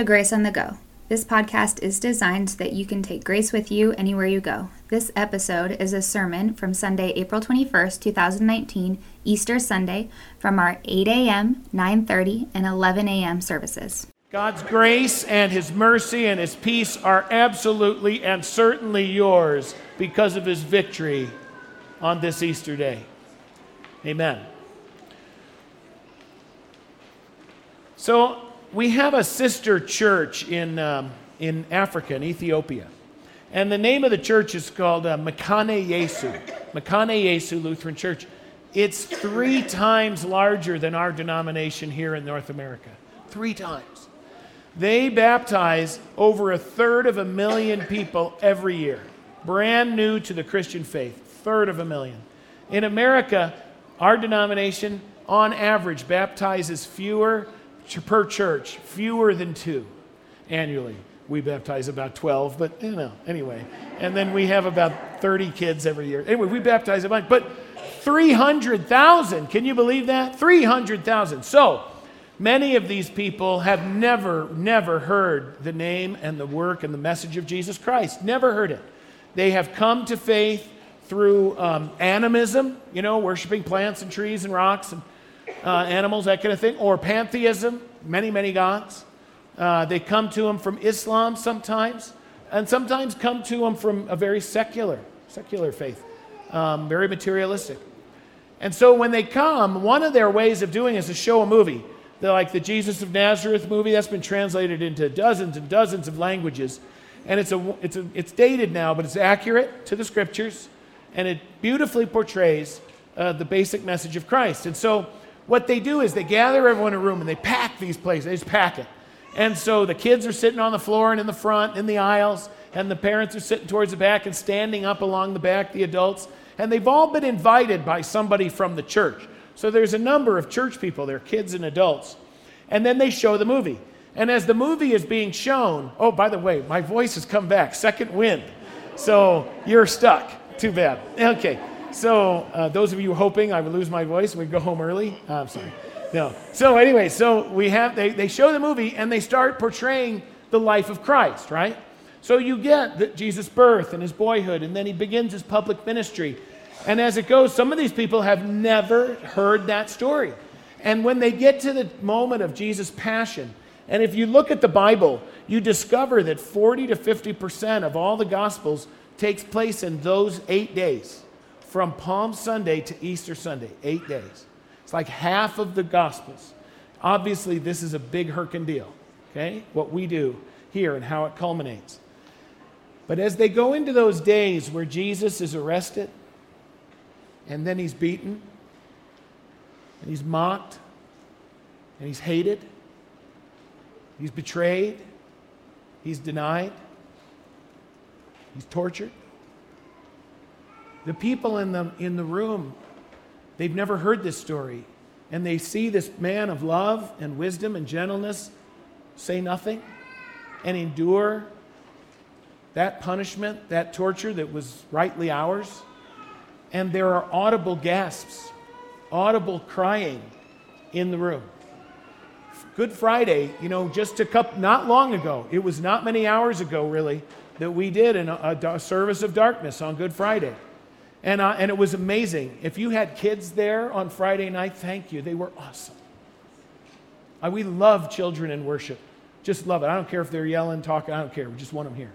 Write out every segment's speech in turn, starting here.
To Grace on the Go. This podcast is designed so that you can take grace with you anywhere you go. This episode is a sermon from Sunday, April 21st, 2019, Easter Sunday, from our 8 a.m., 9:30, and 11 a.m. services. God's grace and his mercy and his peace are absolutely and certainly yours because of his victory on this Easter day. Amen. So, we have a sister church in, um, in Africa, in Ethiopia. And the name of the church is called uh, Mekane Yesu, Mekane Yesu Lutheran Church. It's three times larger than our denomination here in North America. Three times. They baptize over a third of a million people every year, brand new to the Christian faith, third of a million. In America, our denomination, on average, baptizes fewer per church, fewer than two annually. We baptize about 12, but you know, anyway. And then we have about 30 kids every year. Anyway, we baptize a bunch, but 300,000. Can you believe that? 300,000. So, many of these people have never, never heard the name and the work and the message of Jesus Christ. Never heard it. They have come to faith through um, animism, you know, worshiping plants and trees and rocks and uh, animals, that kind of thing, or pantheism, many, many gods. Uh, they come to them from Islam sometimes, and sometimes come to them from a very secular, secular faith, um, very materialistic. And so when they come, one of their ways of doing is to show a movie. They're like the Jesus of Nazareth movie that's been translated into dozens and dozens of languages. And it's, a, it's, a, it's dated now, but it's accurate to the scriptures, and it beautifully portrays uh, the basic message of Christ. And so what they do is they gather everyone in a room and they pack these places. They just pack it. And so the kids are sitting on the floor and in the front, in the aisles, and the parents are sitting towards the back and standing up along the back, the adults. And they've all been invited by somebody from the church. So there's a number of church people there, kids and adults. And then they show the movie. And as the movie is being shown, oh, by the way, my voice has come back, second wind. So you're stuck. Too bad. Okay. So, uh, those of you hoping I would lose my voice and we'd go home early, uh, I'm sorry. No. So, anyway, so we have, they, they show the movie and they start portraying the life of Christ, right? So, you get the, Jesus' birth and his boyhood, and then he begins his public ministry. And as it goes, some of these people have never heard that story. And when they get to the moment of Jesus' passion, and if you look at the Bible, you discover that 40 to 50% of all the Gospels takes place in those eight days from Palm Sunday to Easter Sunday, eight days. It's like half of the Gospels. Obviously, this is a big Herkin deal, okay? What we do here and how it culminates. But as they go into those days where Jesus is arrested, and then he's beaten, and he's mocked, and he's hated, he's betrayed, he's denied, he's tortured. The people in the, in the room, they've never heard this story. And they see this man of love and wisdom and gentleness say nothing and endure that punishment, that torture that was rightly ours. And there are audible gasps, audible crying in the room. Good Friday, you know, just a couple, not long ago, it was not many hours ago, really, that we did a, a service of darkness on Good Friday. And, uh, and it was amazing. If you had kids there on Friday night, thank you. They were awesome. Uh, we love children in worship. Just love it. I don't care if they're yelling, talking, I don't care. We just want them here.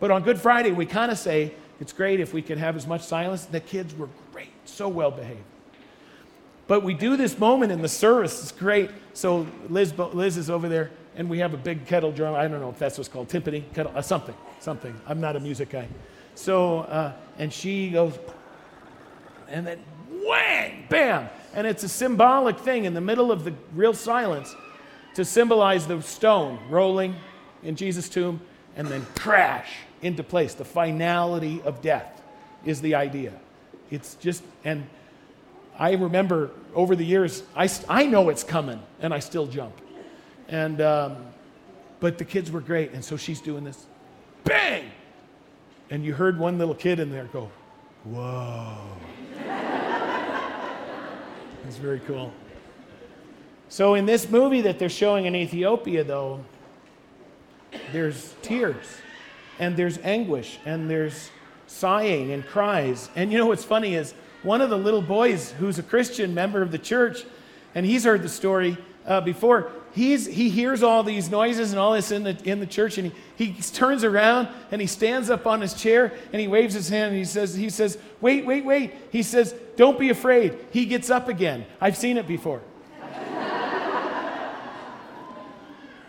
But on Good Friday, we kind of say it's great if we could have as much silence. The kids were great, so well behaved. But we do this moment in the service. It's great. So Liz, Liz is over there, and we have a big kettle drum. I don't know if that's what's called timpani, kettle, uh, something, something. I'm not a music guy. So, uh, and she goes, and then whang, bam. And it's a symbolic thing in the middle of the real silence to symbolize the stone rolling in Jesus' tomb and then crash into place. The finality of death is the idea. It's just, and I remember over the years, I, I know it's coming, and I still jump. And, um, but the kids were great, and so she's doing this. Bang! and you heard one little kid in there go, Whoa. It's very cool. So, in this movie that they're showing in Ethiopia, though, there's tears, and there's anguish, and there's sighing and cries. And you know what's funny is one of the little boys who's a Christian member of the church, and he's heard the story uh, before, he's, he hears all these noises and all this in the, in the church, and he, he turns around and he stands up on his chair and he waves his hand and he says, he says, Wait, wait, wait. He says, Don't be afraid. He gets up again. I've seen it before.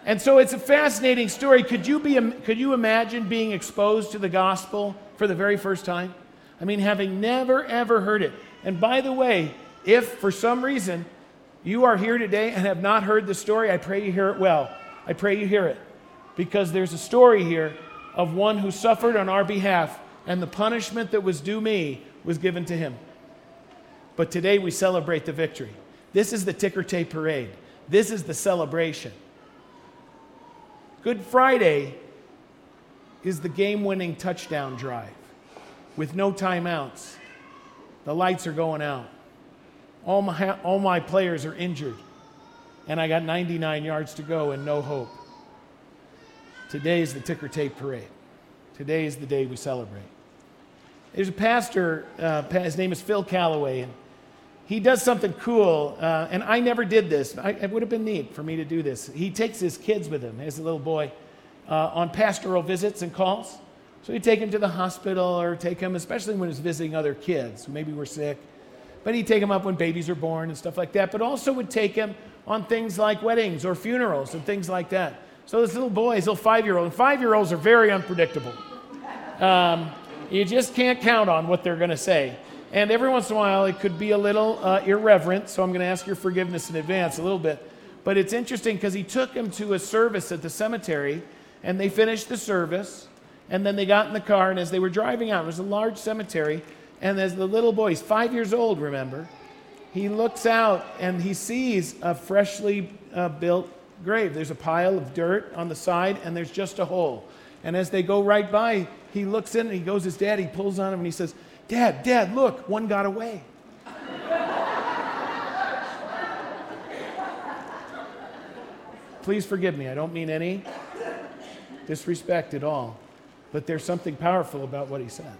and so it's a fascinating story. Could you, be, could you imagine being exposed to the gospel for the very first time? I mean, having never, ever heard it. And by the way, if for some reason you are here today and have not heard the story, I pray you hear it well. I pray you hear it. Because there's a story here of one who suffered on our behalf, and the punishment that was due me was given to him. But today we celebrate the victory. This is the ticker tape parade, this is the celebration. Good Friday is the game winning touchdown drive with no timeouts. The lights are going out. All my, all my players are injured, and I got 99 yards to go and no hope. Today is the ticker tape parade. Today is the day we celebrate. There's a pastor, uh, his name is Phil Callaway, and he does something cool, uh, and I never did this. I, it would have been neat for me to do this. He takes his kids with him, a little boy, uh, on pastoral visits and calls. So he'd take him to the hospital or take him, especially when he's visiting other kids who maybe were sick. But he'd take him up when babies are born and stuff like that, but also would take him on things like weddings or funerals and things like that. So this little boy, his little five year old, and five year olds are very unpredictable. Um, you just can't count on what they're going to say. And every once in a while, it could be a little uh, irreverent, so I'm going to ask your forgiveness in advance a little bit. But it's interesting because he took him to a service at the cemetery, and they finished the service, and then they got in the car, and as they were driving out, it was a large cemetery. And as the little boy, he's five years old, remember, he looks out and he sees a freshly uh, built grave. There's a pile of dirt on the side, and there's just a hole. And as they go right by, he looks in and he goes, his dad, he pulls on him and he says, Dad, Dad, look, one got away. Please forgive me. I don't mean any disrespect at all. But there's something powerful about what he said.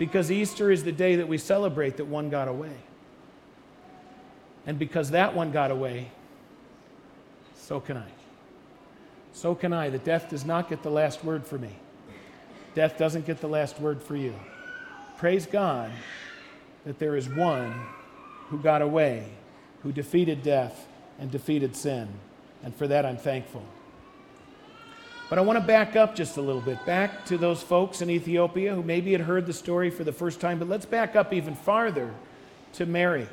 Because Easter is the day that we celebrate that one got away. And because that one got away, so can I. So can I. That death does not get the last word for me. Death doesn't get the last word for you. Praise God that there is one who got away, who defeated death and defeated sin. And for that, I'm thankful. But I want to back up just a little bit, back to those folks in Ethiopia who maybe had heard the story for the first time, but let's back up even farther to Mary.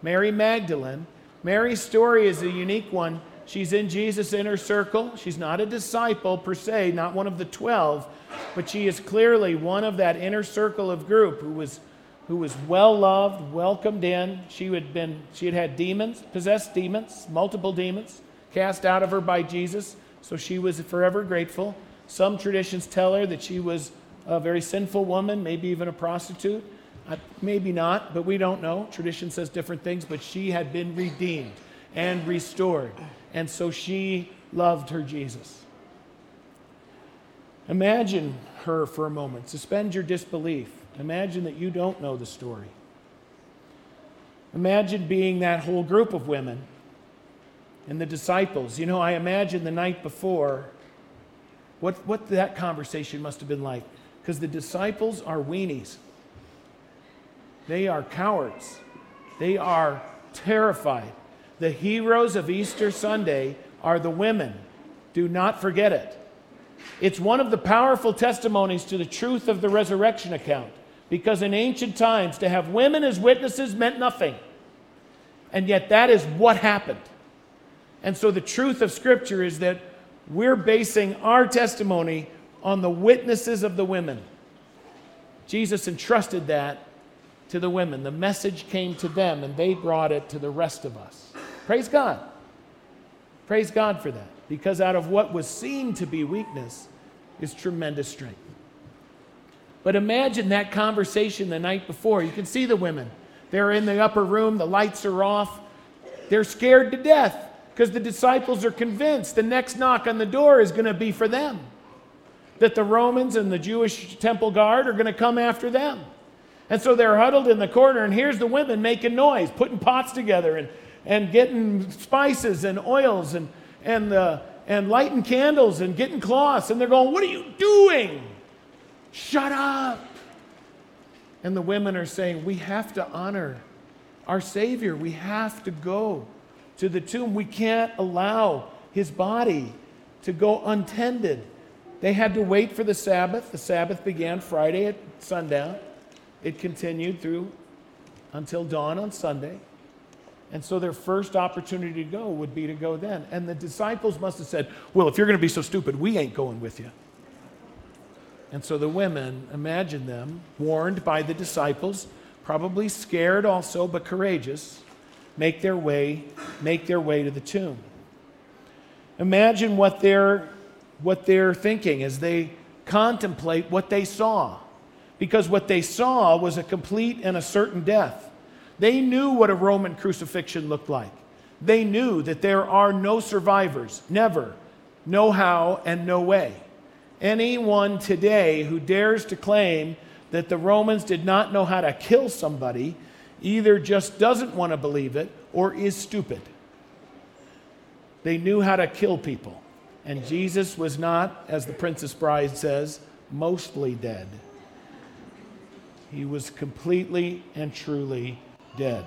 Mary Magdalene. Mary's story is a unique one. She's in Jesus' inner circle. She's not a disciple per se, not one of the 12, but she is clearly one of that inner circle of group who was, who was well loved, welcomed in. She had, been, she had had demons, possessed demons, multiple demons, cast out of her by Jesus. So she was forever grateful. Some traditions tell her that she was a very sinful woman, maybe even a prostitute. Uh, maybe not, but we don't know. Tradition says different things, but she had been redeemed and restored. And so she loved her Jesus. Imagine her for a moment. Suspend your disbelief. Imagine that you don't know the story. Imagine being that whole group of women and the disciples. You know, I imagine the night before what, what that conversation must have been like. Because the disciples are weenies, they are cowards, they are terrified. The heroes of Easter Sunday are the women. Do not forget it. It's one of the powerful testimonies to the truth of the resurrection account because in ancient times, to have women as witnesses meant nothing. And yet, that is what happened. And so the truth of Scripture is that we're basing our testimony on the witnesses of the women. Jesus entrusted that to the women. The message came to them, and they brought it to the rest of us. Praise God. Praise God for that. Because out of what was seen to be weakness is tremendous strength. But imagine that conversation the night before. You can see the women. They're in the upper room, the lights are off. They're scared to death because the disciples are convinced the next knock on the door is going to be for them. That the Romans and the Jewish temple guard are going to come after them. And so they're huddled in the corner, and here's the women making noise, putting pots together and, and getting spices and oils and, and, uh, and lighting candles and getting cloths. And they're going, What are you doing? Shut up. And the women are saying, We have to honor our Savior. We have to go to the tomb. We can't allow his body to go untended. They had to wait for the Sabbath. The Sabbath began Friday at sundown. It continued through until dawn on Sunday. And so their first opportunity to go would be to go then. And the disciples must have said, Well, if you're going to be so stupid, we ain't going with you. And so the women, imagine them, warned by the disciples, probably scared also, but courageous, make their way, make their way to the tomb. Imagine what they're, what they're thinking as they contemplate what they saw. Because what they saw was a complete and a certain death. They knew what a Roman crucifixion looked like. They knew that there are no survivors, never, no how, and no way. Anyone today who dares to claim that the Romans did not know how to kill somebody either just doesn't want to believe it or is stupid. They knew how to kill people. And Jesus was not, as the Princess Bride says, mostly dead. He was completely and truly dead.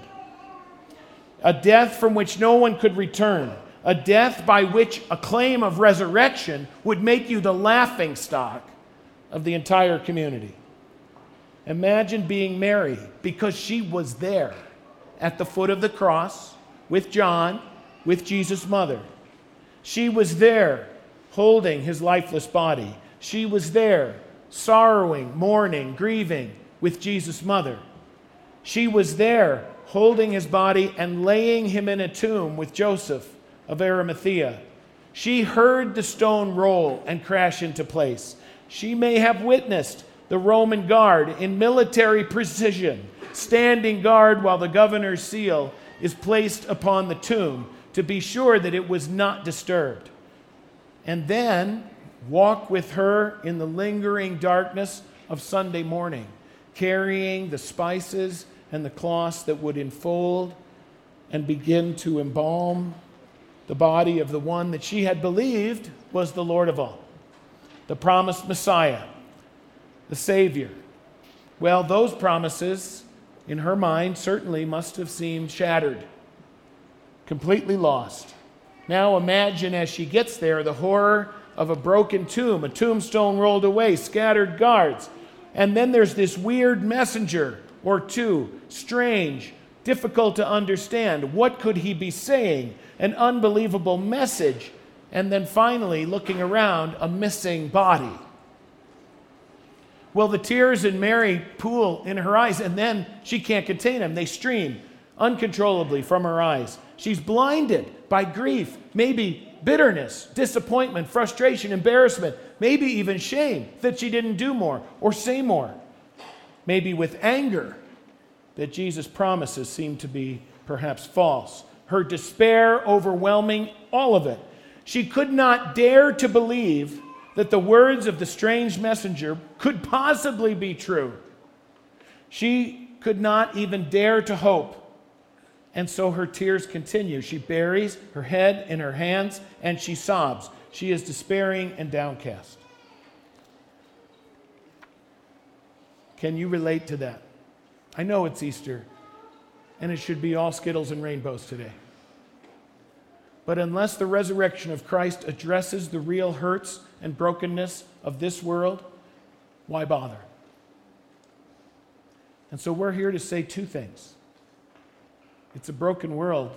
A death from which no one could return. A death by which a claim of resurrection would make you the laughing stock of the entire community. Imagine being Mary because she was there at the foot of the cross with John, with Jesus' mother. She was there holding his lifeless body. She was there sorrowing, mourning, grieving with Jesus' mother. She was there holding his body and laying him in a tomb with Joseph of Arimathea. She heard the stone roll and crash into place. She may have witnessed the Roman guard in military precision, standing guard while the governor's seal is placed upon the tomb to be sure that it was not disturbed. And then walk with her in the lingering darkness of Sunday morning, carrying the spices and the cloths that would enfold and begin to embalm the body of the one that she had believed was the Lord of all, the promised Messiah the Savior. Well, those promises, in her mind, certainly must have seemed shattered, completely lost. Now imagine as she gets there the horror of a broken tomb, a tombstone rolled away, scattered guards. And then there's this weird messenger or two, strange, difficult to understand. What could he be saying? An unbelievable message. And then finally, looking around, a missing body. Well, the tears in Mary pool in her eyes, and then she can't contain them. They stream uncontrollably from her eyes. She's blinded by grief, maybe bitterness, disappointment, frustration, embarrassment, maybe even shame that she didn't do more or say more. Maybe with anger that Jesus' promises seem to be perhaps false. Her despair overwhelming all of it. She could not dare to believe that the words of the strange messenger could possibly be true. She could not even dare to hope. And so her tears continue. She buries her head in her hands and she sobs. She is despairing and downcast. Can you relate to that? I know it's Easter, and it should be all Skittles and rainbows today. But unless the resurrection of Christ addresses the real hurts and brokenness of this world, why bother? And so we're here to say two things it's a broken world,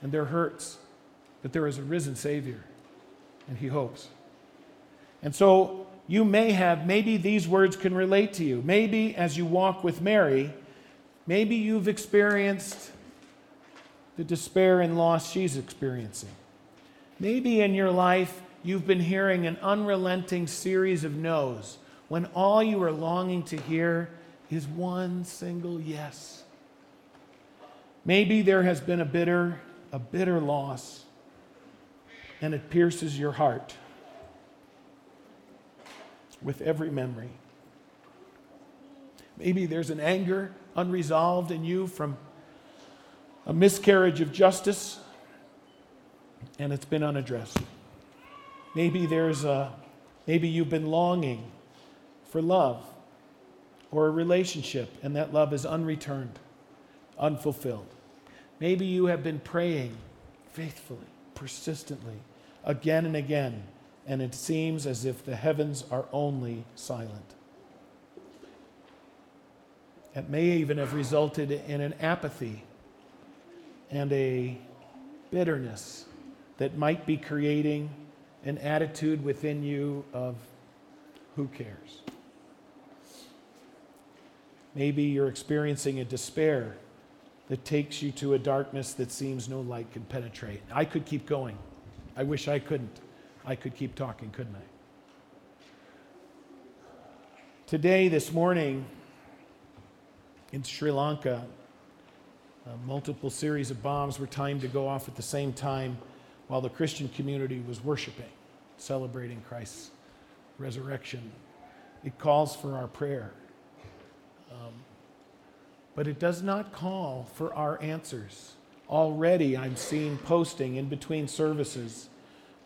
and there hurts, but there is a risen Savior, and He hopes. And so you may have, maybe these words can relate to you. Maybe as you walk with Mary, maybe you've experienced the despair and loss she's experiencing. Maybe in your life, you've been hearing an unrelenting series of no's when all you are longing to hear is one single yes. Maybe there has been a bitter, a bitter loss and it pierces your heart with every memory. Maybe there's an anger unresolved in you from a miscarriage of justice and it's been unaddressed. Maybe there's a maybe you've been longing for love or a relationship and that love is unreturned, unfulfilled. Maybe you have been praying faithfully, persistently, again and again, and it seems as if the heavens are only silent. It may even have resulted in an apathy and a bitterness that might be creating an attitude within you of who cares. Maybe you're experiencing a despair that takes you to a darkness that seems no light can penetrate. I could keep going. I wish I couldn't. I could keep talking, couldn't I? Today, this morning, in Sri Lanka, multiple series of bombs were timed to go off at the same time while the Christian community was worshiping, celebrating Christ's resurrection. It calls for our prayer. Um, but it does not call for our answers. Already, I'm seeing posting in between services,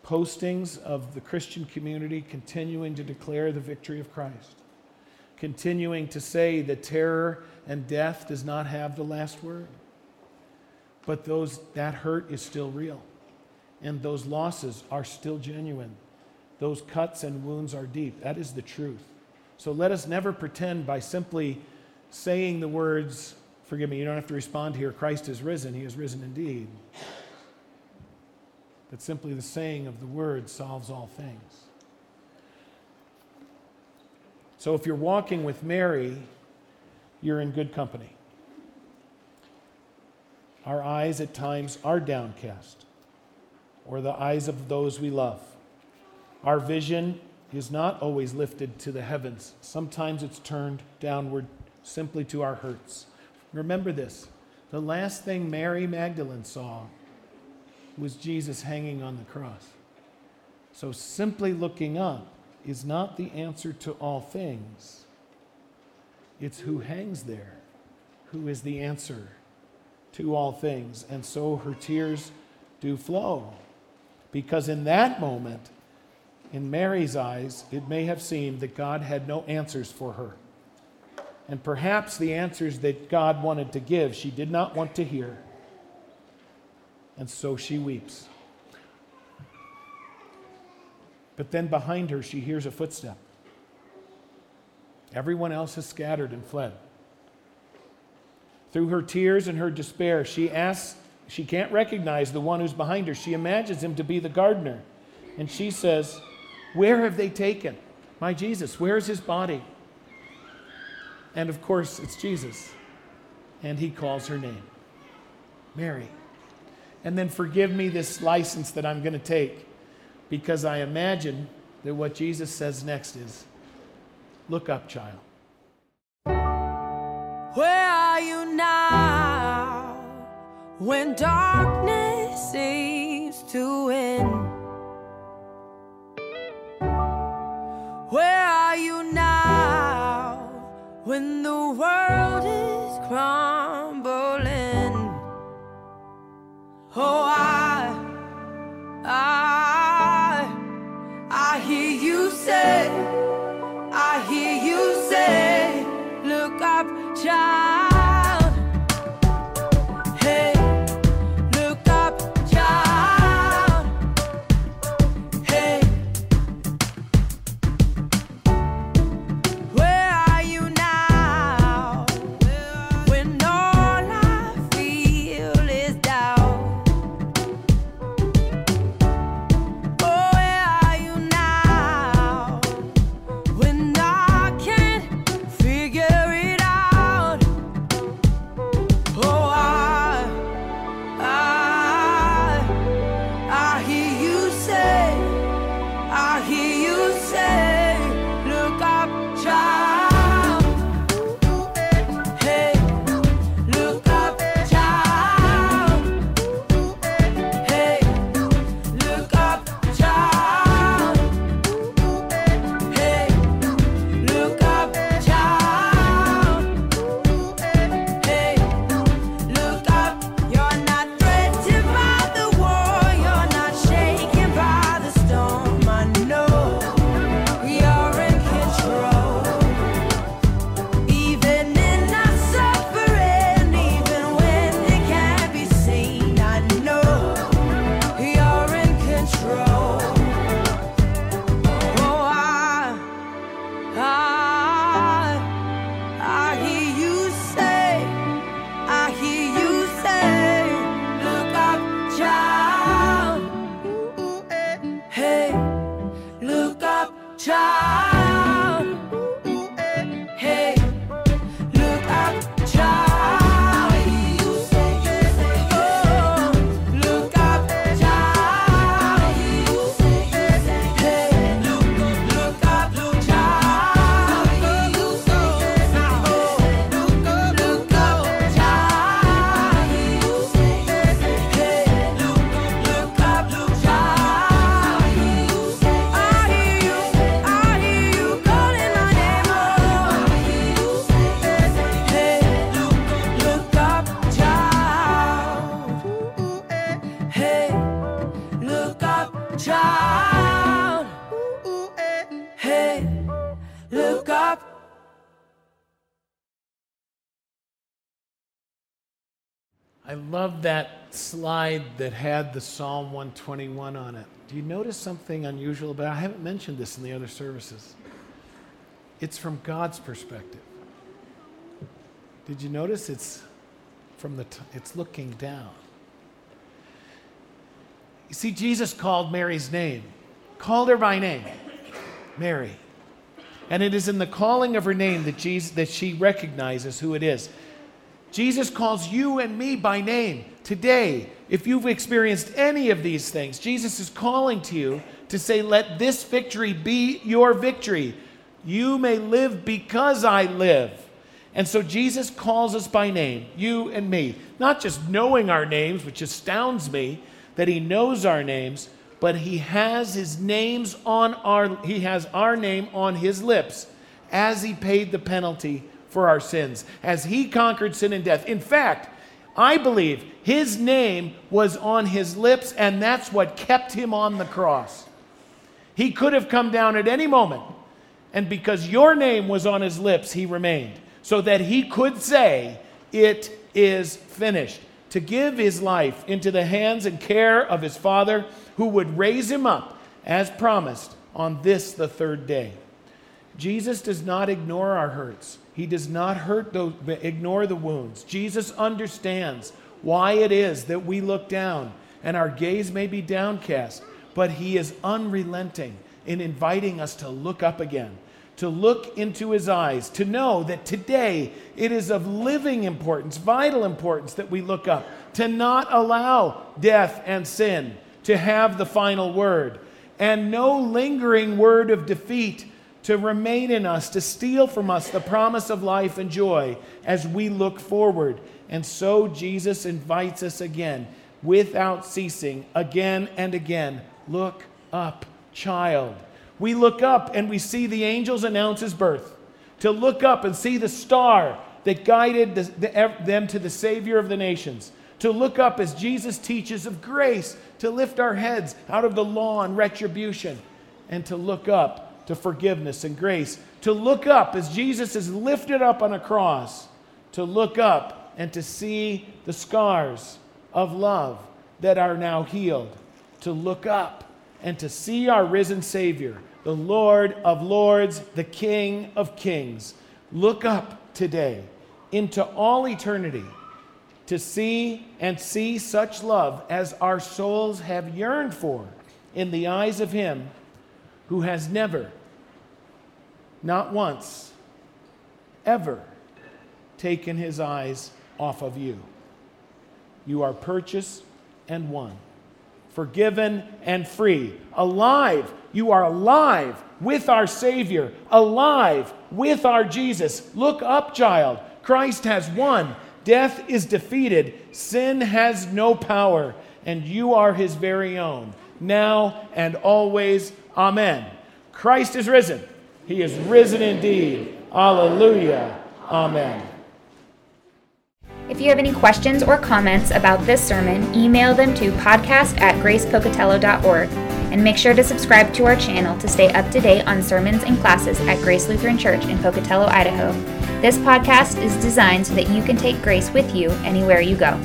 postings of the Christian community continuing to declare the victory of Christ, continuing to say that terror and death does not have the last word. But those, that hurt is still real and those losses are still genuine. Those cuts and wounds are deep. That is the truth. So let us never pretend by simply saying the words, forgive me, you don't have to respond here, Christ is risen, he is risen indeed. That simply the saying of the word solves all things. So if you're walking with Mary, you're in good company. Our eyes at times are downcast or the eyes of those we love. Our vision is not always lifted to the heavens, sometimes it's turned downward simply to our hurts. Remember this the last thing Mary Magdalene saw was Jesus hanging on the cross. So simply looking up is not the answer to all things. It's who hangs there who is the answer to all things. And so her tears do flow. Because in that moment, in Mary's eyes, it may have seemed that God had no answers for her. And perhaps the answers that God wanted to give, she did not want to hear. And so she weeps. But then behind her, she hears a footstep. Everyone else has scattered and fled. Through her tears and her despair, she asks she can't recognize the one who's behind her. She imagines him to be the gardener. And she says, Where have they taken my Jesus? Where's his body? And of course, it's Jesus. And he calls her name Mary. And then forgive me this license that I'm going to take because I imagine that what Jesus says next is Look up, child. Where are you now? when darkness seems to win. Where are you now when the world is crumbling? Oh, Hey, look up, child. Hey, look up. I love that slide that had the Psalm 121 on it. Do you notice something unusual about it? I haven't mentioned this in the other services. It's from God's perspective. Did you notice it's from the t- it's looking down. You see Jesus called Mary's name. Called her by name. Mary. And it is in the calling of her name that Jesus that she recognizes who it is. Jesus calls you and me by name today. If you've experienced any of these things, Jesus is calling to you to say, Let this victory be your victory. You may live because I live. And so Jesus calls us by name, you and me. Not just knowing our names, which astounds me that he knows our names, but he has his names on our he has our name on his lips as he paid the penalty for our sins, as he conquered sin and death. In fact, I believe his name was on his lips, and that's what kept him on the cross. He could have come down at any moment, and because your name was on his lips, he remained, so that he could say, It is finished. To give his life into the hands and care of his Father, who would raise him up as promised on this, the third day. Jesus does not ignore our hurts. He does not hurt those, ignore the wounds. Jesus understands why it is that we look down and our gaze may be downcast, but he is unrelenting in inviting us to look up again, to look into his eyes, to know that today it is of living importance, vital importance that we look up, to not allow death and sin to have the final word, and no lingering word of defeat to remain in us, to steal from us the promise of life and joy as we look forward. And so Jesus invites us again, without ceasing, again and again look up, child. We look up and we see the angels announce his birth. To look up and see the star that guided the, the, them to the Savior of the nations. To look up as Jesus teaches of grace, to lift our heads out of the law and retribution, and to look up to forgiveness and grace. To look up as Jesus is lifted up on a cross, to look up and to see the scars of love that are now healed. To look up and to see our risen Savior, the Lord of lords, the King of kings. Look up today into all eternity to see and see such love as our souls have yearned for in the eyes of Him who has never, not once, ever taken His eyes off of you. You are purchased and won, forgiven and free, alive. You are alive with our Savior, alive with our Jesus. Look up, child. Christ has won. Death is defeated. Sin has no power, and you are his very own, now and always. Amen. Christ is risen. He is risen indeed. Alleluia. Amen. If you have any questions or comments about this sermon, email them to podcast at gracepocatello.org and make sure to subscribe to our channel to stay up to date on sermons and classes at Grace Lutheran Church in Pocatello, Idaho. This podcast is designed so that you can take grace with you anywhere you go.